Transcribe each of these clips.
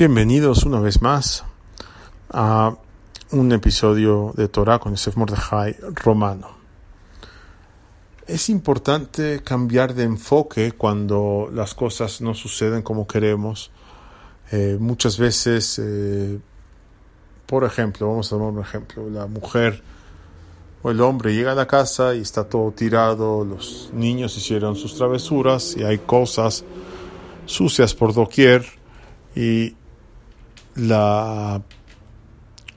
Bienvenidos una vez más a un episodio de Torah con Yosef Mordechai romano. Es importante cambiar de enfoque cuando las cosas no suceden como queremos. Eh, muchas veces, eh, por ejemplo, vamos a tomar un ejemplo, la mujer o el hombre llega a la casa y está todo tirado, los niños hicieron sus travesuras y hay cosas sucias por doquier y la,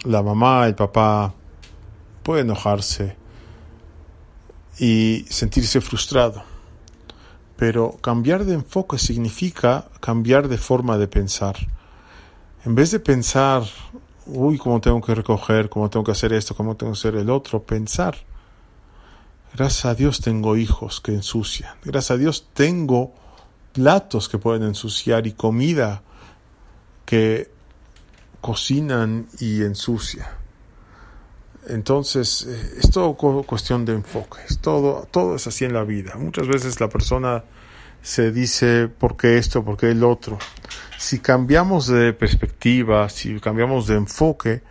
la mamá, el papá puede enojarse y sentirse frustrado. Pero cambiar de enfoque significa cambiar de forma de pensar. En vez de pensar, uy, cómo tengo que recoger, cómo tengo que hacer esto, cómo tengo que hacer el otro, pensar. Gracias a Dios tengo hijos que ensucian. Gracias a Dios tengo platos que pueden ensuciar y comida que cocinan y ensucia. Entonces, eh, es todo cuestión de enfoque, es todo, todo es así en la vida. Muchas veces la persona se dice, ¿por qué esto? ¿Por qué el otro? Si cambiamos de perspectiva, si cambiamos de enfoque,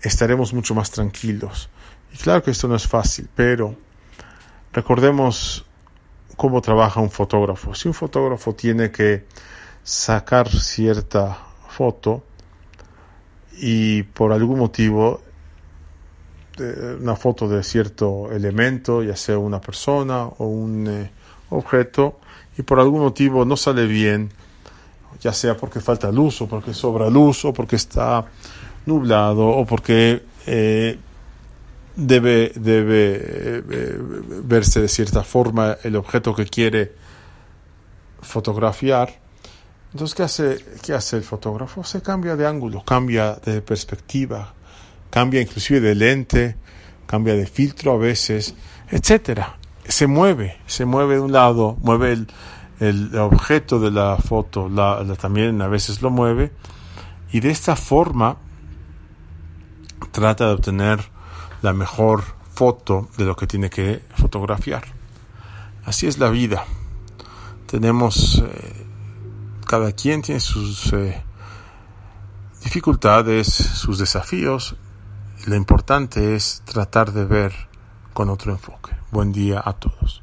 estaremos mucho más tranquilos. Y claro que esto no es fácil, pero recordemos cómo trabaja un fotógrafo. Si un fotógrafo tiene que sacar cierta foto, y por algún motivo una foto de cierto elemento, ya sea una persona o un eh, objeto, y por algún motivo no sale bien, ya sea porque falta luz o porque sobra luz o porque está nublado o porque eh, debe, debe eh, verse de cierta forma el objeto que quiere fotografiar, entonces, ¿qué hace, ¿qué hace el fotógrafo? Se cambia de ángulo, cambia de perspectiva, cambia inclusive de lente, cambia de filtro a veces, etcétera. Se mueve, se mueve de un lado, mueve el, el objeto de la foto, la, también a veces lo mueve, y de esta forma trata de obtener la mejor foto de lo que tiene que fotografiar. Así es la vida. Tenemos eh, cada quien tiene sus eh, dificultades, sus desafíos. Lo importante es tratar de ver con otro enfoque. Buen día a todos.